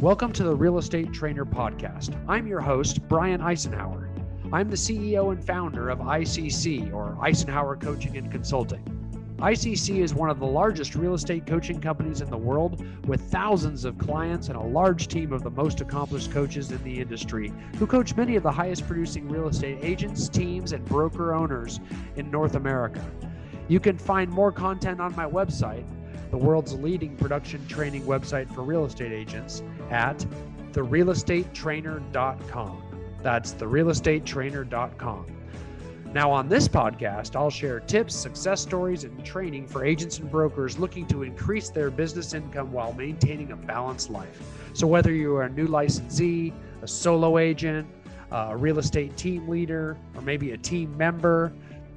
Welcome to the Real Estate Trainer Podcast. I'm your host, Brian Icenhower. I'm the CEO and founder of ICC, or Icenhower Coaching and Consulting. ICC is one of the largest real estate coaching companies in the world with thousands of clients and a large team of the most accomplished coaches in the industry who coach many of the highest producing real estate agents, teams, and broker owners in North America. You can find more content on my website, the world's leading production training website for real estate agents, at therealestatetrainer.com. That's therealestatetrainer.com. Now, on this podcast, I'll share tips, success stories, and training for agents and brokers looking to increase their business income while maintaining a balanced life. So, whether you are a new licensee, a solo agent, a real estate team leader, or maybe a team member,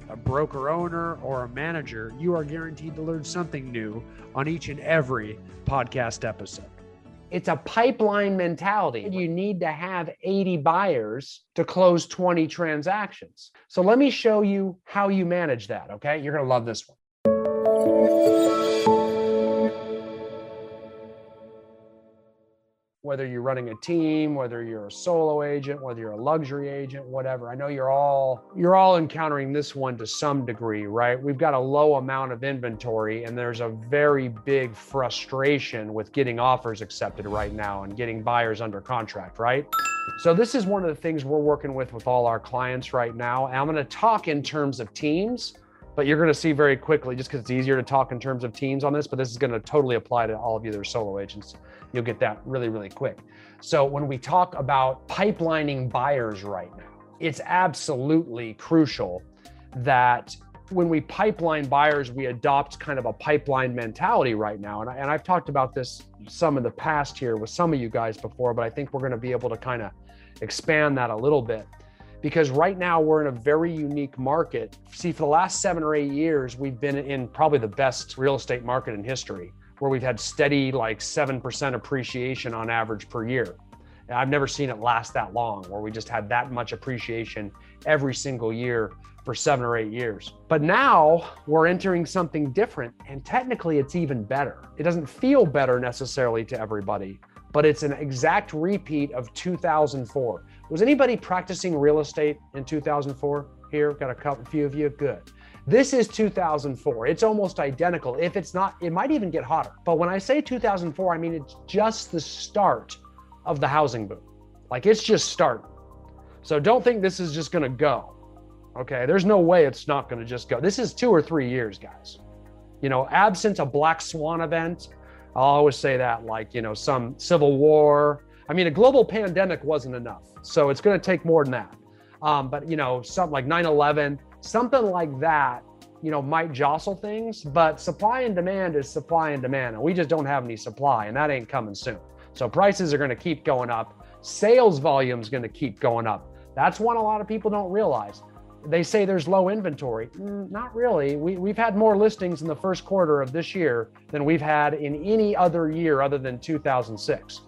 a broker owner, or a manager, you are guaranteed to learn something new on each and every podcast episode. It's a pipeline mentality. You need to have 80 buyers to close 20 transactions. So let me show you how you manage that, okay? You're going to love this one. Whether you're running a team, whether you're a solo agent, whether you're a luxury agent, whatever. I know you're all you're all encountering this one to some degree, right? We've got a low amount of inventory and there's a very big frustration with getting offers accepted right now and getting buyers under contract, right? So this is one of the things we're working with with all our clients right now. And I'm going to talk in terms of teams but you're going to see very quickly just because it's easier to talk in terms of teams on this but this is going to totally apply to all of you that are solo agents. You'll get that really really quick. So when we talk about pipelining buyers right now it's absolutely crucial that when we pipeline buyers we adopt kind of a pipeline mentality right now. And, I, and i've talked about this some in the past here with some of you guys before but i think we're going to be able to kind of expand that a little bit because right now we're in a very unique market. See, for the last seven or eight years, we've been in probably the best real estate market in history, where we've had steady, like 7% appreciation on average per year. And I've never seen it last that long, where we just had that much appreciation every single year for seven or eight years. But now we're entering something different, and technically it's even better. It doesn't feel better necessarily to everybody, but it's an exact repeat of 2004. Was anybody practicing real estate in 2004 here? Got a couple, few of you. Good. This is 2004. It's almost identical. If it's not, it might even get hotter. But when I say 2004, I mean it's just the start of the housing boom. Like it's just starting. So don't think this is just going to go. Okay. There's no way it's not going to just go. This is two or three years, guys. You know, absent a black swan event, I'll always say that, like, you know, some civil war. I mean, a global pandemic wasn't enough. So it's going to take more than that. Um, but, you know, something like 9 11, something like that, you know, might jostle things. But supply and demand is supply and demand. And we just don't have any supply, and that ain't coming soon. So prices are going to keep going up. Sales volume is going to keep going up. That's one a lot of people don't realize they say there's low inventory. Mm, not really. We, we've had more listings in the first quarter of this year than we've had in any other year other than 2006.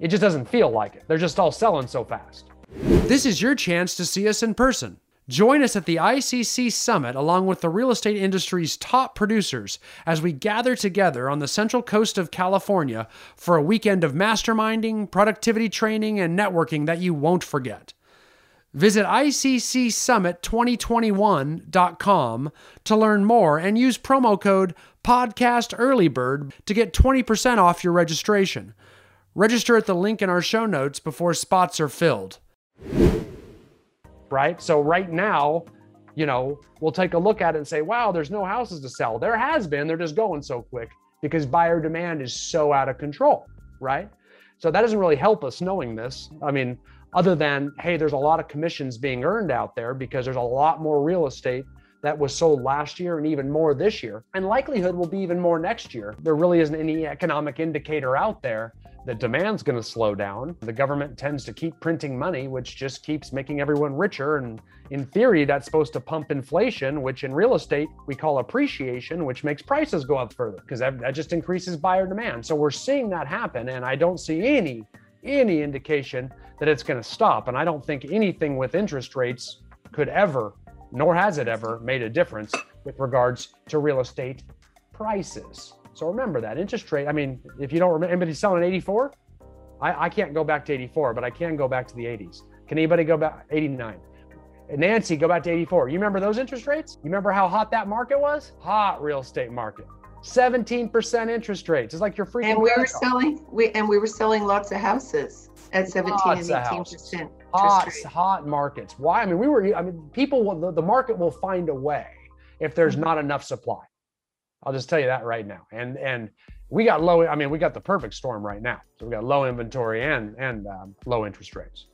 It just doesn't feel like it. They're just all selling so fast. This is your chance to see us in person. Join us at the ICC Summit along with the real estate industry's top producers as we gather together on the central coast of California for a weekend of masterminding, productivity training, and networking that you won't forget. Visit ICCSummit2021.com to learn more and use promo code PODCASTEARLYBIRD to get 20% off your registration. Register at the link in our show notes before spots are filled. Right? So, right now, you know, we'll take a look at it and say, wow, there's no houses to sell. There has been, they're just going so quick because buyer demand is so out of control, right? So, that doesn't really help us knowing this. I mean, other than, hey, there's a lot of commissions being earned out there because there's a lot more real estate that was sold last year and even more this year. And likelihood will be even more next year. There really isn't any economic indicator out there that demand's going to slow down. The government tends to keep printing money, which just keeps making everyone richer. And in theory, that's supposed to pump inflation, which in real estate we call appreciation, which makes prices go up further because that, that just increases buyer demand. So we're seeing that happen. And I don't see any any indication that it's going to stop. And I don't think anything with interest rates could ever, nor has it ever, made a difference with regards to real estate prices. So remember that interest rate. I mean, if you don't remember, anybody selling 84? I, I can't go back to 84, but I can go back to the 80s. Can anybody go back 89? Nancy, go back to 84. You remember those interest rates? You remember how hot that market was? Hot real estate market. 17% interest rates. It's like you're freaking. And we were selling we and we were selling lots of houses at 17 lots and 18 percent. Hot, hot markets. Why? I mean, we were. I mean, people. Will, the, the market will find a way if there's mm-hmm. not enough supply. I'll just tell you that right now. And and we got low. I mean, we got the perfect storm right now. So we got low inventory and and um, low interest rates.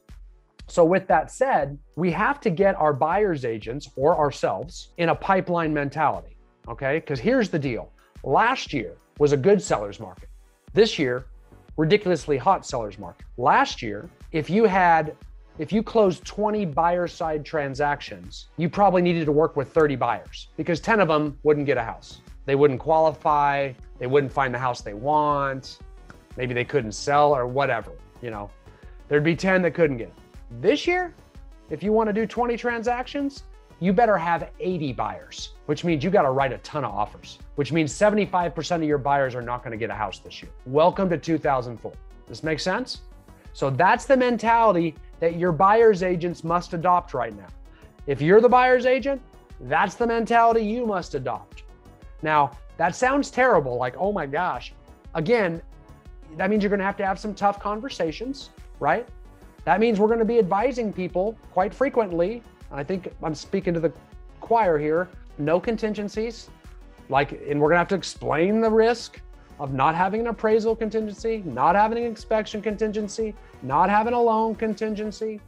So with that said, we have to get our buyers agents or ourselves in a pipeline mentality. Okay, because here's the deal Last year was a good seller's market. This year, ridiculously hot seller's market. Last year, if you had if you closed 20 buyer side transactions, you probably needed to work with 30 buyers because 10 of them wouldn't get a house. They wouldn't qualify, they wouldn't find the house they want, maybe they couldn't sell or whatever, you know. There'd be 10 that couldn't get it. This year, if you want to do 20 transactions, you better have 80 buyers, which means you got to write a ton of offers, which means 75% of your buyers are not going to get a house this year. Welcome to 2004. This makes sense? So that's the mentality that your buyer's agents must adopt right now. If you're the buyer's agent, that's the mentality you must adopt. Now, that sounds terrible, like, oh my gosh. Again, that means you're going to have to have some tough conversations, right? That means we're going to be advising people quite frequently I think I'm speaking to the choir here. No contingencies. Like, and we're gonna have to explain the risk of not having an appraisal contingency, not having an inspection contingency, not having a loan contingency.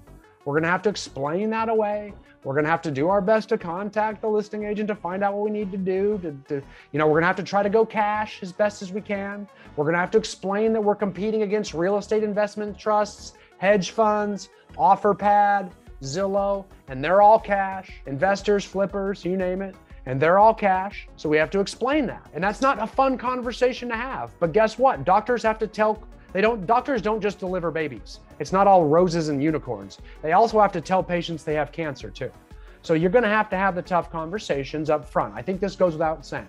We're gonna have to explain that away. We're gonna have to do our best to contact the listing agent to find out what we need to do. To, to, you know, we're gonna have to try to go cash as best as we can. We're gonna have to explain that we're competing against real estate investment trusts, hedge funds, OfferPad, Zillow, and they're all cash. Investors, flippers, you name it, and they're all cash. So we have to explain that. And that's not a fun conversation to have. But guess what? Doctors have to tell they don't doctors don't just deliver babies. It's not all roses and unicorns. They also have to tell patients they have cancer too. So you're going to have to have the tough conversations up front. I think this goes without saying.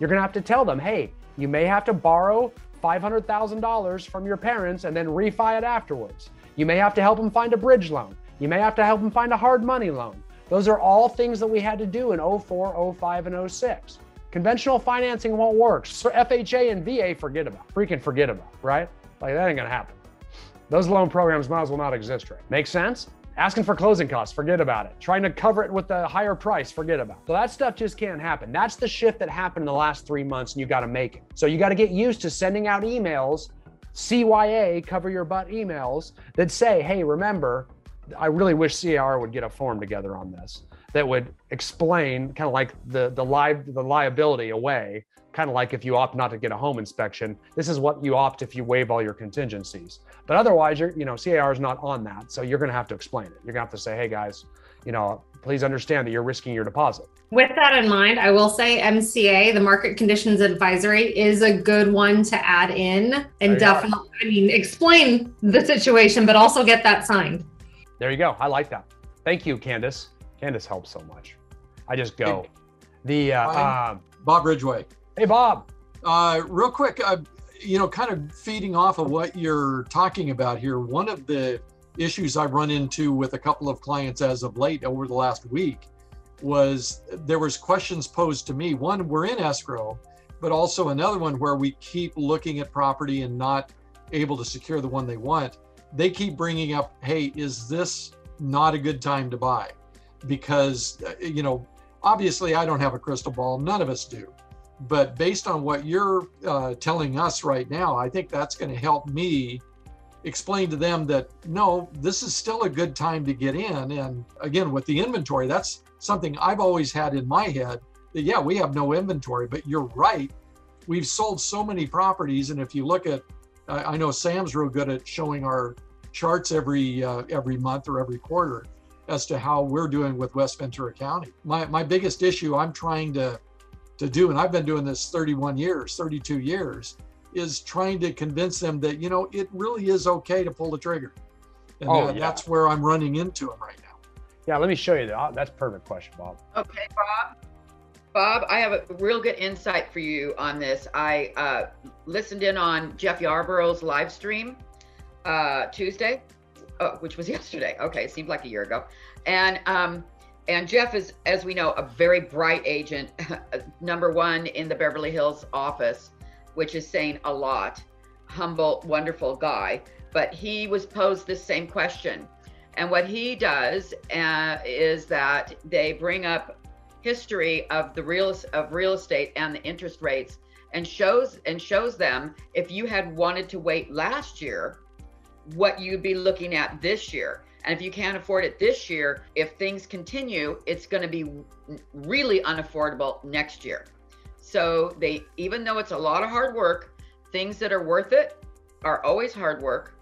You're going to have to tell them, "Hey, you may have to borrow $500,000 from your parents and then refi it afterwards. You may have to help them find a bridge loan. You may have to help them find a hard money loan. Those are all things that we had to do in 04, 05, and 06. Conventional financing won't work. So FHA and VA, forget about. Freaking forget about, right? Like that ain't gonna happen. Those loan programs might as well not exist, right? Make sense? Asking for closing costs, forget about it. Trying to cover it with a higher price, forget about it. So that stuff just can't happen. That's the shift that happened in the last three months, and you got to make it. So you got to get used to sending out emails, CYA, cover your butt emails that say, hey, remember, I really wish CAR would get a form together on this that would explain kind of like the the live the liability away, kind of like if you opt not to get a home inspection, this is what you opt if you waive all your contingencies. But otherwise, you're you know CAR is not on that, so you're going to have to explain it. You're going to have to say, hey guys, you know, please understand that you're risking your deposit. With that in mind, I will say MCA, the market conditions advisory, is a good one to add in and definitely, I mean, explain the situation, but also get that signed. There you go. I like that. Thank you, Candace. Candace helps so much. I just go. The uh, uh, Bob Ridgway. Hey, Bob. Uh, real quick, uh, you know, kind of feeding off of what you're talking about here. One of the issues I've run into with a couple of clients as of late over the last week was there was questions posed to me. One, we're in escrow, but also another one where we keep looking at property and not able to secure the one they want they keep bringing up, hey, is this not a good time to buy? Because, uh, you know, obviously I don't have a crystal ball, none of us do. But based on what you're uh, telling us right now, I think that's going to help me explain to them that no, this is still a good time to get in. And again, with the inventory, that's something I've always had in my head that, yeah, we have no inventory, but you're right. We've sold so many properties. And if you look at I know Sam's real good at showing our charts every uh, every month or every quarter as to how we're doing with West Ventura County. My my biggest issue I'm trying to to do, and I've been doing this 31 years, 32 years, is trying to convince them that you know it really is okay to pull the trigger. And oh, that, yeah. that's where I'm running into them right now. Yeah, let me show you that. That's a perfect question, Bob. Okay, Bob. Bob, I have a real good insight for you on this. I uh, listened in on Jeff Yarborough's live stream uh, Tuesday, oh, which was yesterday. Okay, it seemed like a year ago. And um, and Jeff is, as we know, a very bright agent, number one in the Beverly Hills office, which is saying a lot. Humble, wonderful guy. But he was posed this same question. And what he does uh, is that they bring up history of the real of real estate and the interest rates and shows and shows them if you had wanted to wait last year what you'd be looking at this year and if you can't afford it this year, if things continue, it's going to be really unaffordable next year. So they, even though it's a lot of hard work, things that are worth it are always hard work.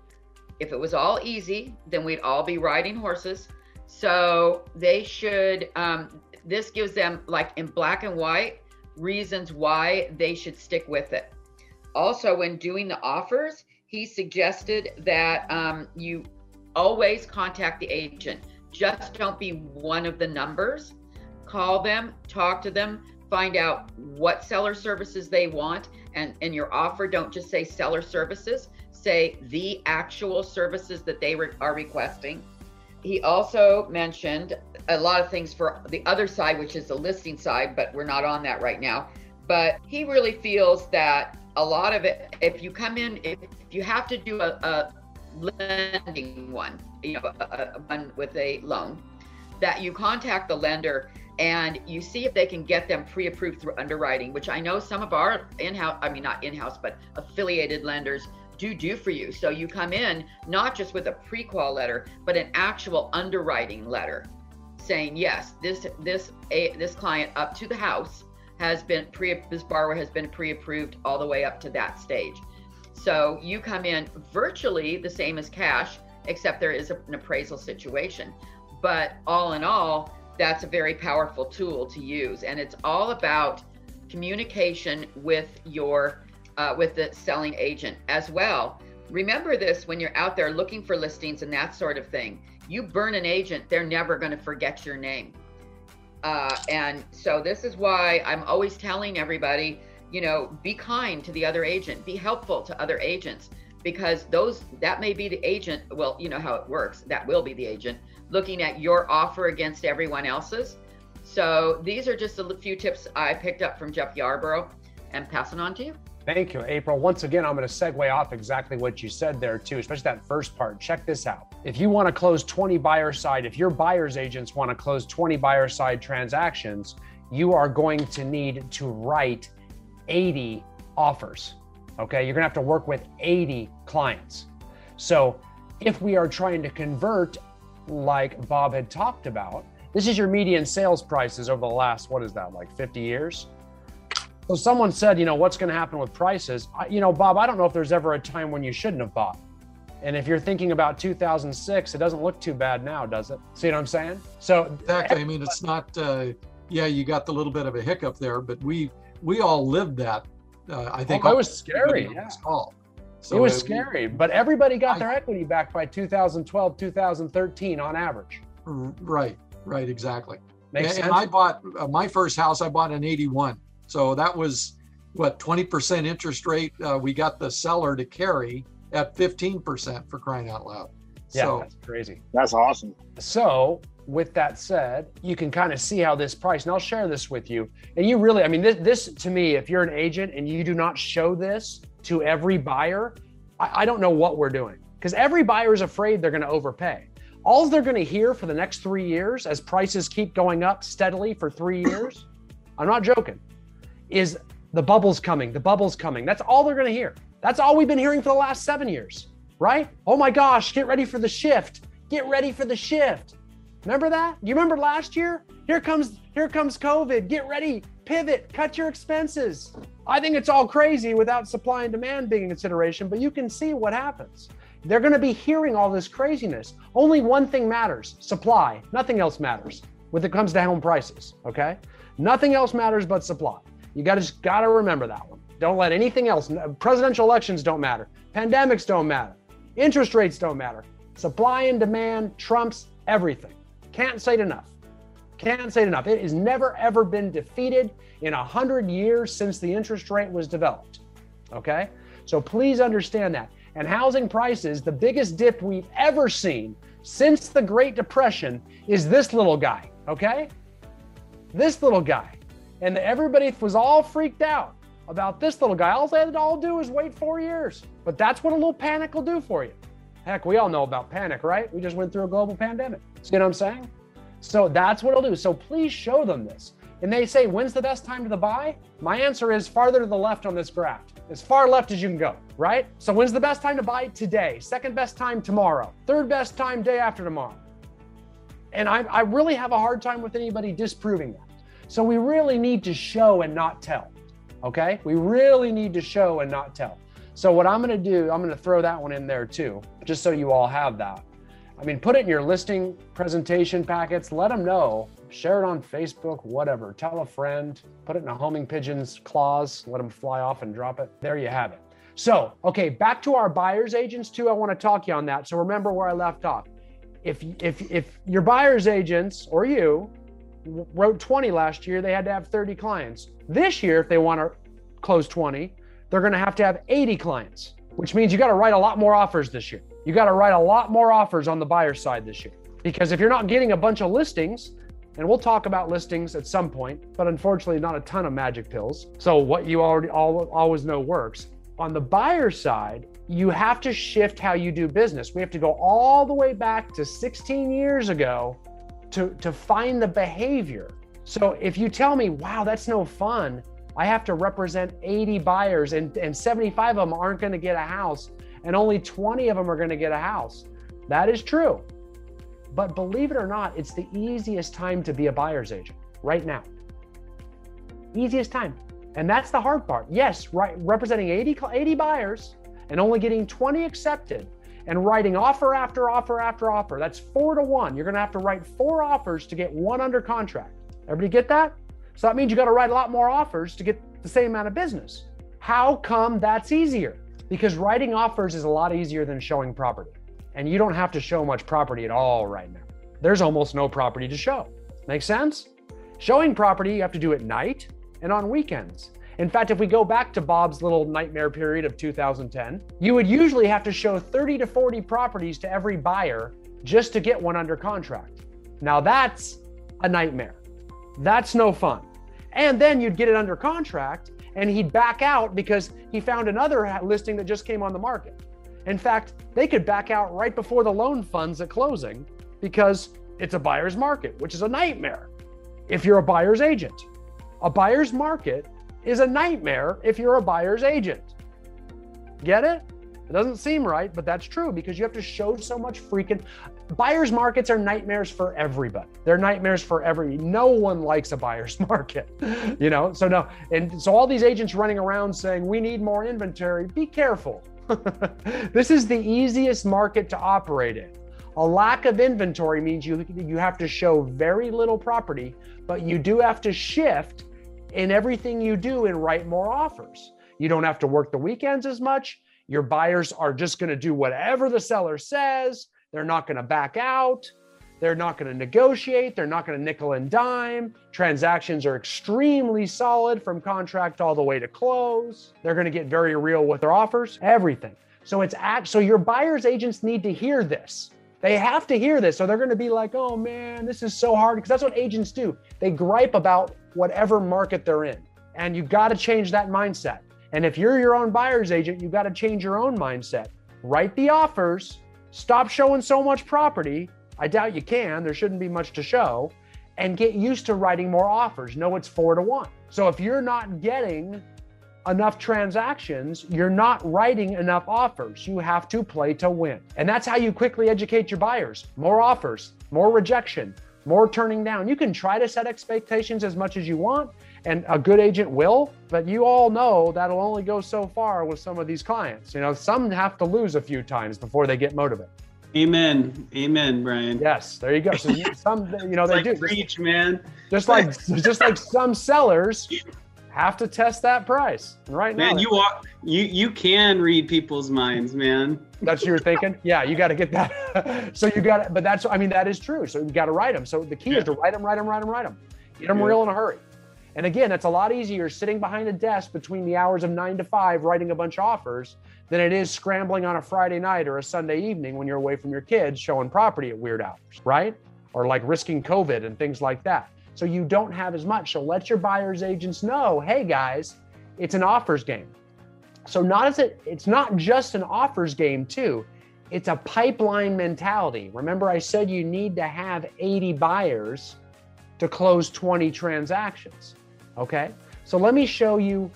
If it was all easy, then we'd all be riding horses. So they should, um, this gives them like in black and white reasons why they should stick with it. Also, when doing the offers, he suggested that um, you always contact the agent. Just don't be one of the numbers. Call them, talk to them, find out what seller services they want. And in your offer, don't just say seller services, say the actual services that they re- are requesting. He also mentioned a lot of things for the other side, which is the listing side, but we're not on that right now. But he really feels that a lot of it, if you come in, if, you have to do a, a lending one, you know, a, a one with a loan, that you contact the lender and you see if they can get them pre-approved through underwriting, which I know some of our in-house, I mean not in-house, but affiliated lenders do do for you. So you come in not just with a pre-qual letter, but an actual underwriting letter saying yes, this this a this client up to the house has been pre this borrower has been pre-approved all the way up to that stage. So you come in virtually the same as cash, except there is an appraisal situation. But all in all, that's a very powerful tool to use. And it's all about communication with your uh, with the selling agent as well. Remember this when you're out there looking for listings and that sort of thing. You burn an agent, they're never going to forget your name. Uh, and so this is why I'm always telling everybody you know, be kind to the other agent, be helpful to other agents because those that may be the agent, well, you know how it works, that will be the agent looking at your offer against everyone else's. So these are just a few tips I picked up from Jeff Yarborough and passing on to you. Thank you, April. Once again, I'm going to segue off exactly what you said there, too, especially that first part. Check this out. If you want to close 20 buyer side, if your buyer's agents want to close 20 buyer side transactions, you are going to need to write 80 offers. Okay, you're gonna have to work with 80 clients. So if we are trying to convert, like Bob had talked about, this is your median sales prices over the last, what is that, like 50 years? So someone said, you know, what's going to happen with prices? I, you know, Bob, I don't know if there's ever a time when you shouldn't have bought. And if you're thinking about 2006, it doesn't look too bad now, does it? See what I'm saying? So exactly. I mean, it's not. Uh, yeah, you got the little bit of a hiccup there, but we we all lived that. Uh, I think oh, it was scary. Yeah. So it was it, scary, but everybody got I, their equity back by 2012, 2013 on average. Right, right, exactly. Makes and, sense. and I bought uh, my first house. I bought an 81, so that was what 20% interest rate. Uh, we got the seller to carry at 15% for crying out loud. Yeah, so, that's crazy. That's awesome. So with that said, you can kind of see how this price, and I'll share this with you. And you really, I mean, this, this to me, if you're an agent and you do not show this to every buyer, I, I don't know what we're doing because every buyer is afraid they're going to overpay. All they're going to hear for the next three years as prices keep going up steadily for three years, I'm not joking, is the bubble's coming, the bubble's coming. That's all they're going to hear. That's all we've been hearing for the last seven years, right? Oh my gosh, get ready for the shift. Get ready for the shift. Remember that? Do you remember last year? Here comes here comes COVID. Get ready, pivot, cut your expenses. I think it's all crazy without supply and demand being a consideration, but you can see what happens. They're going to be hearing all this craziness. Only one thing matters, supply. Nothing else matters when it comes to home prices, okay? Nothing else matters but supply. You got to just got to remember that one. Don't let anything else presidential elections don't matter. Pandemics don't matter. Interest rates don't matter. Supply and demand trumps everything. Can't say it enough. Can't say it enough. It has never ever been defeated in a hundred years since the interest rate was developed. Okay, so please understand that. And housing prices, the biggest dip we've ever seen since the Great Depression, is this little guy, okay? This little guy. And everybody was all freaked out about this little guy. All they had to all do is wait four years. But that's what a little panic will do for you. Heck, we all know about panic, right? We just went through a global pandemic. See what I'm saying? So that's what it'll do. So please show them this. And they say, when's the best time to buy? My answer is farther to the left on this graph, as far left as you can go, right? So when's the best time to buy? Today. Second best time tomorrow. Third best time day after tomorrow. And I, I really have a hard time with anybody disproving that. So we really need to show and not tell. Okay? We really need to show and not tell. So what I'm going to do, I'm going to throw that one in there too, just so you all have that. I mean, put it in your listing presentation packets. Let them know. Share it on Facebook, whatever. Tell a friend. Put it in a homing pigeon's claws. Let them fly off and drop it. There you have it. So, okay, back to our buyer's agents too. I want to talk you on that. So remember where I left off. If if if your buyer's agents or you wrote 20 last year, they had to have 30 clients. This year, if they want to close 20, they're going to have to have 80 clients, which means you got to write a lot more offers this year. You got to write a lot more offers on the buyer side this year. Because if you're not getting a bunch of listings, and we'll talk about listings at some point, but unfortunately, not a ton of magic pills. So, what you already all, always know works. On the buyer side, you have to shift how you do business. We have to go all the way back to 16 years ago to, to find the behavior. So, if you tell me, wow, that's no fun, I have to represent 80 buyers and, and 75 of them aren't going to get a house and only 20 of them are going to get a house. That is true. But believe it or not, it's the easiest time to be a buyer's agent right now. Easiest time. And that's the hard part. Yes, right, representing 80, 80 buyers and only getting 20 accepted and writing offer after offer after offer. That's four to one. You're going to have to write four offers to get one under contract. Everybody get that? So that means you got to write a lot more offers to get the same amount of business. How come that's easier? Because writing offers is a lot easier than showing property. And you don't have to show much property at all right now. There's almost no property to show. Make sense? Showing property, you have to do at night and on weekends. In fact, if we go back to Bob's little nightmare period of 2010, you would usually have to show 30 to 40 properties to every buyer just to get one under contract. Now that's a nightmare. That's no fun. And then you'd get it under contract and he'd back out because he found another listing that just came on the market. In fact, they could back out right before the loan funds at closing because it's a buyer's market, which is a nightmare if you're a buyer's agent. A buyer's market is a nightmare if you're a buyer's agent. Get it? It doesn't seem right, but that's true because you have to show so much freaking. Buyers markets are nightmares for everybody. They're nightmares for every. No one likes a buyer's market, you know. So no, and so all these agents running around saying we need more inventory. Be careful. this is the easiest market to operate in. A lack of inventory means you you have to show very little property, but you do have to shift in everything you do and write more offers. You don't have to work the weekends as much. Your buyers are just going to do whatever the seller says. They're not going to back out. They're not going to negotiate. They're not going to nickel and dime. Transactions are extremely solid from contract all the way to close. They're going to get very real with their offers, everything. So it's at, so your buyer's agents need to hear this. They have to hear this. So they're going to be like, oh man, this is so hard. Because that's what agents do. They gripe about whatever market they're in. And you've got to change that mindset. And if you're your own buyer's agent, you've got to change your own mindset. Write the offers, stop showing so much property. I doubt you can, there shouldn't be much to show. And get used to writing more offers. Know it's four to one. So if you're not getting enough transactions, you're not writing enough offers. You have to play to win. And that's how you quickly educate your buyers. More offers, more rejection, more turning down. You can try to set expectations as much as you want, and a good agent will, but you all know that'll only go so far with some of these clients. You know, some have to lose a few times before they get motivated. Amen. Amen, Brian. Yes, there you go. So some, you know, they like do. Preach, man. Just like, just like some sellers have to test that price. And right man, now, you are you you can read people's minds, man. That's what you're thinking. Yeah, you got to get that. so you got to, but that's I mean that is true. So you got to write them. So the key yeah. is to write them, write them, write them, write them. Get them yeah. real in a hurry. And again, that's a lot easier sitting behind a desk between the hours of nine to five writing a bunch of offers than it is scrambling on a Friday night or a Sunday evening when you're away from your kids showing property at weird hours, right? Or like risking COVID and things like that. So you don't have as much. So let your buyer's agents know, hey guys, it's an offers game. So not as it, it's not just an offers game too. It's a pipeline mentality. Remember, I said you need to have 80 buyers to close 20 transactions. Okay. So let me show you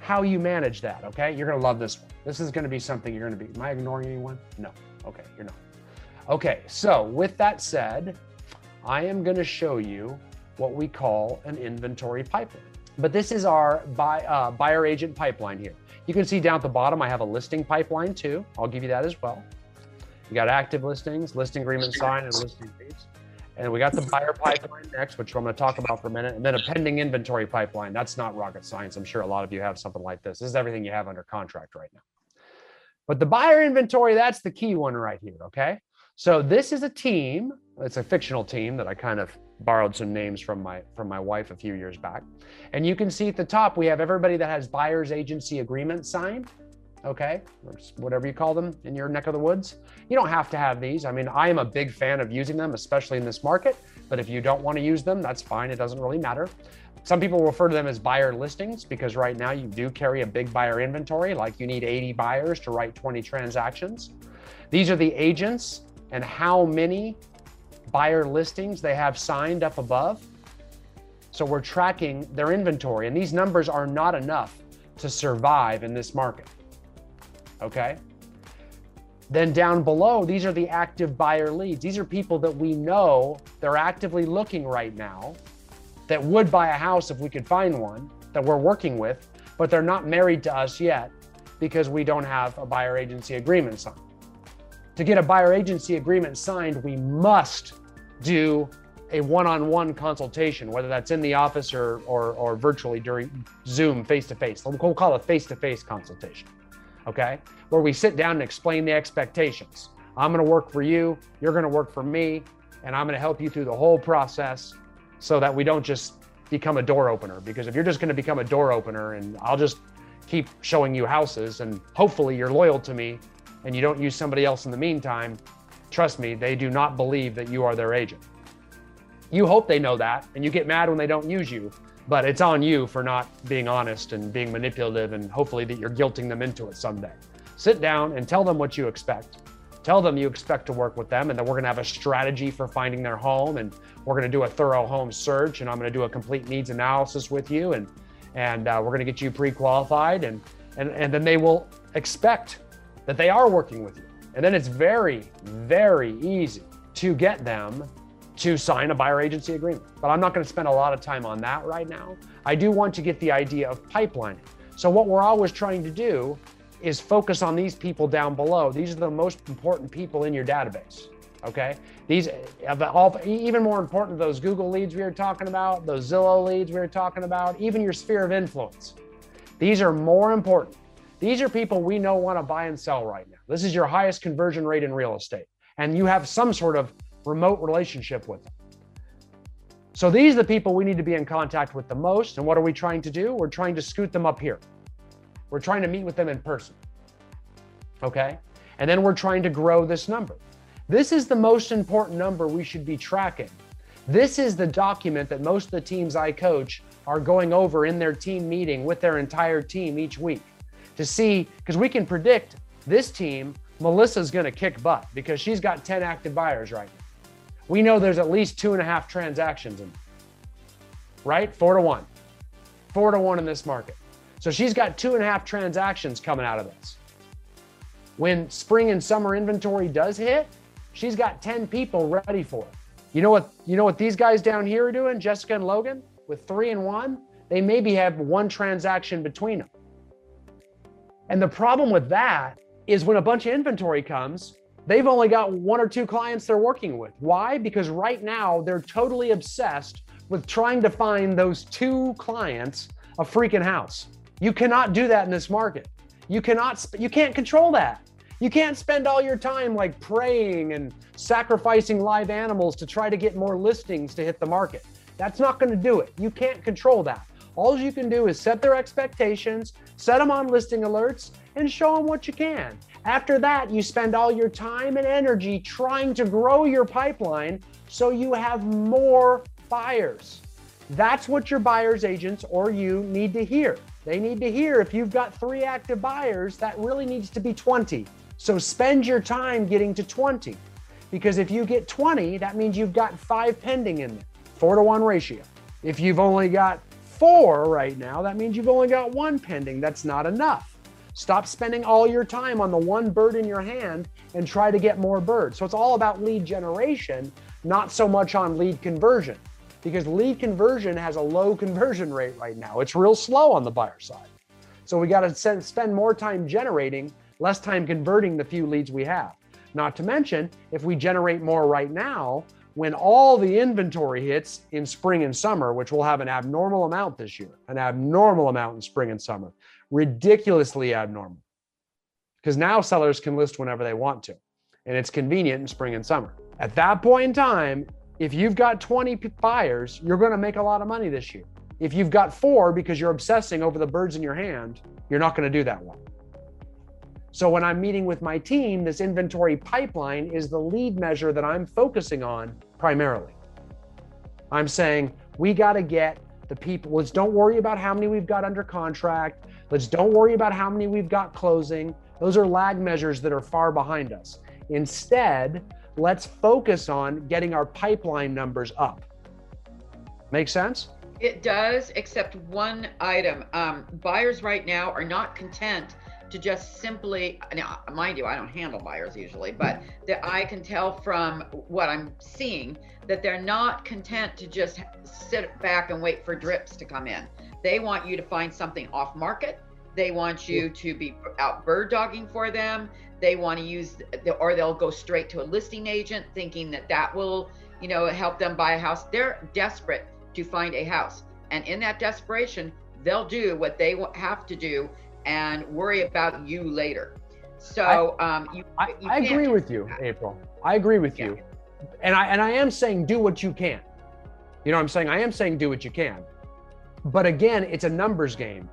how you manage that. Okay. You're to love this one. This is to be something you're to be. Am I ignoring anyone? No. Okay. You're not. Okay. So with that said, I am to show you what we call an inventory pipeline. But this is our buy, uh, buyer agent pipeline here. You can see down at the bottom, I have a listing pipeline too. I'll give you that as well. You got active listings, listing agreement signed, and listing fees. And we got the buyer pipeline next, which I'm going to talk about for a minute, and then a pending inventory pipeline. That's not rocket science. I'm sure a lot of you have something like this. This is everything you have under contract right now. But the buyer inventory, that's the key one right here. Okay. So this is a team. It's a fictional team that I kind of borrowed some names from my from my wife a few years back. And you can see at the top we have everybody that has buyer's agency agreement signed okay, or whatever you call them in your neck of the woods. You don't have to have these. I mean, I am a big fan of using them, especially in this market. But if you don't want to use them, that's fine. It doesn't really matter. Some people refer to them as buyer listings because right now you do carry a big buyer inventory, like you need 80 buyers to write 20 transactions. These are the agents and how many buyer listings they have signed up above. So we're tracking their inventory, and these numbers are not enough to survive in this market okay? Then down below, these are the active buyer leads. These are people that we know they're actively looking right now that would buy a house if we could find one that we're working with, but they're not married to us yet because we don't have a buyer agency agreement signed. To get a buyer agency agreement signed, we must do a one-on-one consultation, whether that's in the office or, or, or virtually during Zoom face-to-face. We'll call it face-to-face consultation okay? Where we sit down and explain the expectations. I'm gonna work for you, you're gonna work for me, and I'm gonna help you through the whole process so that we don't just become a door opener. Because if you're just gonna become a door opener and I'll just keep showing you houses and hopefully you're loyal to me and you don't use somebody else in the meantime, trust me, they do not believe that you are their agent. You hope they know that and you get mad when they don't use you, but it's on you for not being honest and being manipulative and hopefully that you're guilting them into it someday. Sit down and tell them what you expect. Tell them you expect to work with them and that we're going to have a strategy for finding their home and we're going to do a thorough home search and I'm going to do a complete needs analysis with you and and uh, we're going to get you pre-qualified and, and and then they will expect that they are working with you. And then it's very very easy to get them to sign a buyer agency agreement. But I'm not going to spend a lot of time on that right now. I do want to get the idea of pipelining. So, what we're always trying to do is focus on these people down below. These are the most important people in your database. Okay. These, all, even more important, than those Google leads we were talking about, those Zillow leads we were talking about, even your sphere of influence. These are more important. These are people we know want to buy and sell right now. This is your highest conversion rate in real estate. And you have some sort of remote relationship with them. So these are the people we need to be in contact with the most. And what are we trying to do? We're trying to scoot them up here. We're trying to meet with them in person. Okay. And then we're trying to grow this number. This is the most important number we should be tracking. This is the document that most of the teams I coach are going over in their team meeting with their entire team each week to see, because we can predict this team, Melissa's going to kick butt because she's got 10 active buyers right now we know there's at least two and a half transactions in right? Four to one. Four to one in this market. So she's got two and a half transactions coming out of this. When spring and summer inventory does hit, she's got 10 people ready for it. You know what, you know what these guys down here are doing, Jessica and Logan, with three and one? They maybe have one transaction between them. And the problem with that is when a bunch of inventory comes, they've only got one or two clients they're working with. Why? Because right now they're totally obsessed with trying to find those two clients a freaking house. You cannot do that in this market. You cannot you can't control that. You can't spend all your time like praying and sacrificing live animals to try to get more listings to hit the market. That's not going to do it. You can't control that. All you can do is set their expectations, set them on listing alerts, and show them what you can. After that, you spend all your time and energy trying to grow your pipeline so you have more buyers. That's what your buyer's agents or you need to hear. They need to hear if you've got three active buyers, that really needs to be 20. So spend your time getting to 20. Because if you get 20, that means you've got five pending in there, four to one ratio. If you've only got four right now, that means you've only got one pending. That's not enough. Stop spending all your time on the one bird in your hand and try to get more birds. So it's all about lead generation, not so much on lead conversion because lead conversion has a low conversion rate right now. It's real slow on the buyer side. So we got to spend more time generating, less time converting the few leads we have. Not to mention, if we generate more right now, when all the inventory hits in spring and summer, which will have an abnormal amount this year, an abnormal amount in spring and summer, ridiculously abnormal. Because now sellers can list whenever they want to, and it's convenient in spring and summer. At that point in time, if you've got 20 buyers, you're going to make a lot of money this year. If you've got four because you're obsessing over the birds in your hand, you're not going to do that well. So when I'm meeting with my team, this inventory pipeline is the lead measure that I'm focusing on primarily. I'm saying we got to get the people. Let's don't worry about how many we've got under contract. Let's don't worry about how many we've got closing. Those are lag measures that are far behind us. Instead, let's focus on getting our pipeline numbers up. Make sense? It does, except one item. Um, buyers right now are not content to just simply, now, mind you, I don't handle buyers usually, but that I can tell from what I'm seeing that they're not content to just sit back and wait for drips to come in. They want you to find something off market. They want you to be out bird dogging for them. They want to use the, or they'll go straight to a listing agent thinking that that will you know help them buy a house. They're desperate to find a house. And in that desperation they'll do what they have to do and worry about you later. So I, um, you, I, you I agree with you that. april. I agree with yeah. you. And i and i am saying do what you can. You know what i'm saying? I am saying do what you can but again it's a numbers game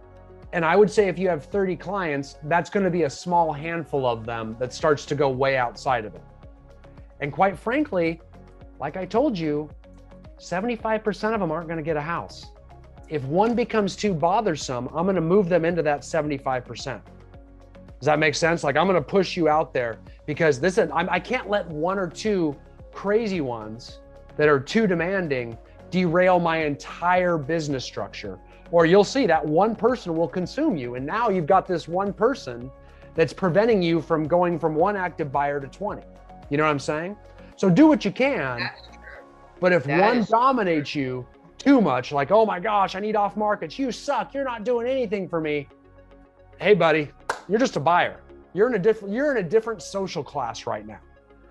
and I would say if you have 30 clients, that's going to be a small handful of them that starts to go way outside of it. And quite frankly, like I told you, 75% of them aren't going to get a house. If one becomes too bothersome, I'm going to move them into that 75%. Does that make sense? Like I'm going to push you out there because this is, I can't let one or two crazy ones that are too demanding derail my entire business structure or you'll see that one person will consume you. And now you've got this one person that's preventing you from going from one active buyer to 20. You know what I'm saying? So do what you can. But if that one dominates true. you too much, like, oh my gosh, I need off markets, you suck, you're not doing anything for me. Hey, buddy, you're just a buyer. You're in a different you're in a different social class right now.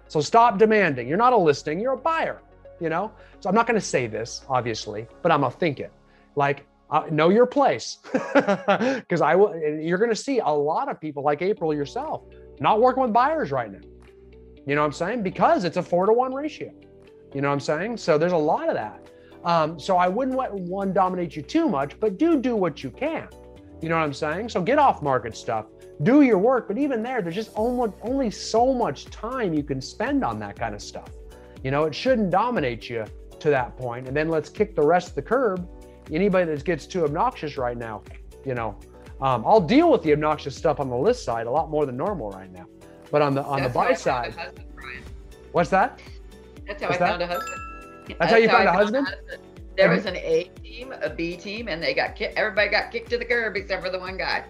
So stop demanding. You're not a listing, you're a buyer, you know? So I'm not gonna say this, obviously, but I'm gonna think it. Like uh, know your place because I will. You're going to see a lot of people like April yourself not working with buyers right now. You know what I'm saying? Because it's a four to one ratio. You know what I'm saying? So there's a lot of that. Um, so I wouldn't let one dominate you too much, but do do what you can. You know what I'm saying? So get off market stuff, do your work. But even there, there's just only, only so much time you can spend on that kind of stuff. You know, it shouldn't dominate you to that point. And then let's kick the rest of the curb anybody that gets too obnoxious right now, you know, um, I'll deal with the obnoxious stuff on the list side a lot more than normal right now. But on the on That's the buy side, husband, what's that? That's how what's I that? found a husband. That's, That's how you how found a husband? a husband? There was an A team, a B team, and they got ki- everybody got kicked to the curb except for the one guy.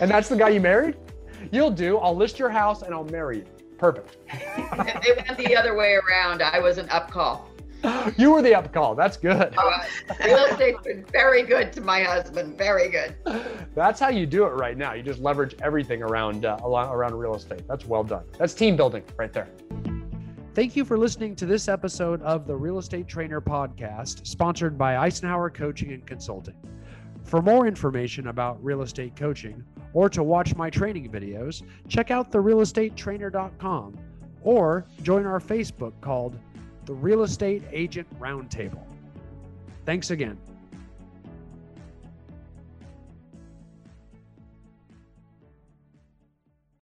And that's the guy you married? You'll do. I'll list your house and I'll marry you. Perfect. it went the other way around. I was an up call. you were the up call. That's good. Uh, real estate's been very good to my husband. Very good. That's how you do it right now. You just leverage everything around uh, around real estate. That's well done. That's team building right there. Thank you for listening to this episode of the Real Estate Trainer Podcast, sponsored by Icenhower Coaching and Consulting. For more information about real estate coaching or to watch my training videos, check out therealestatetrainer.com or join our Facebook called the Real Estate Agent Roundtable. Thanks again.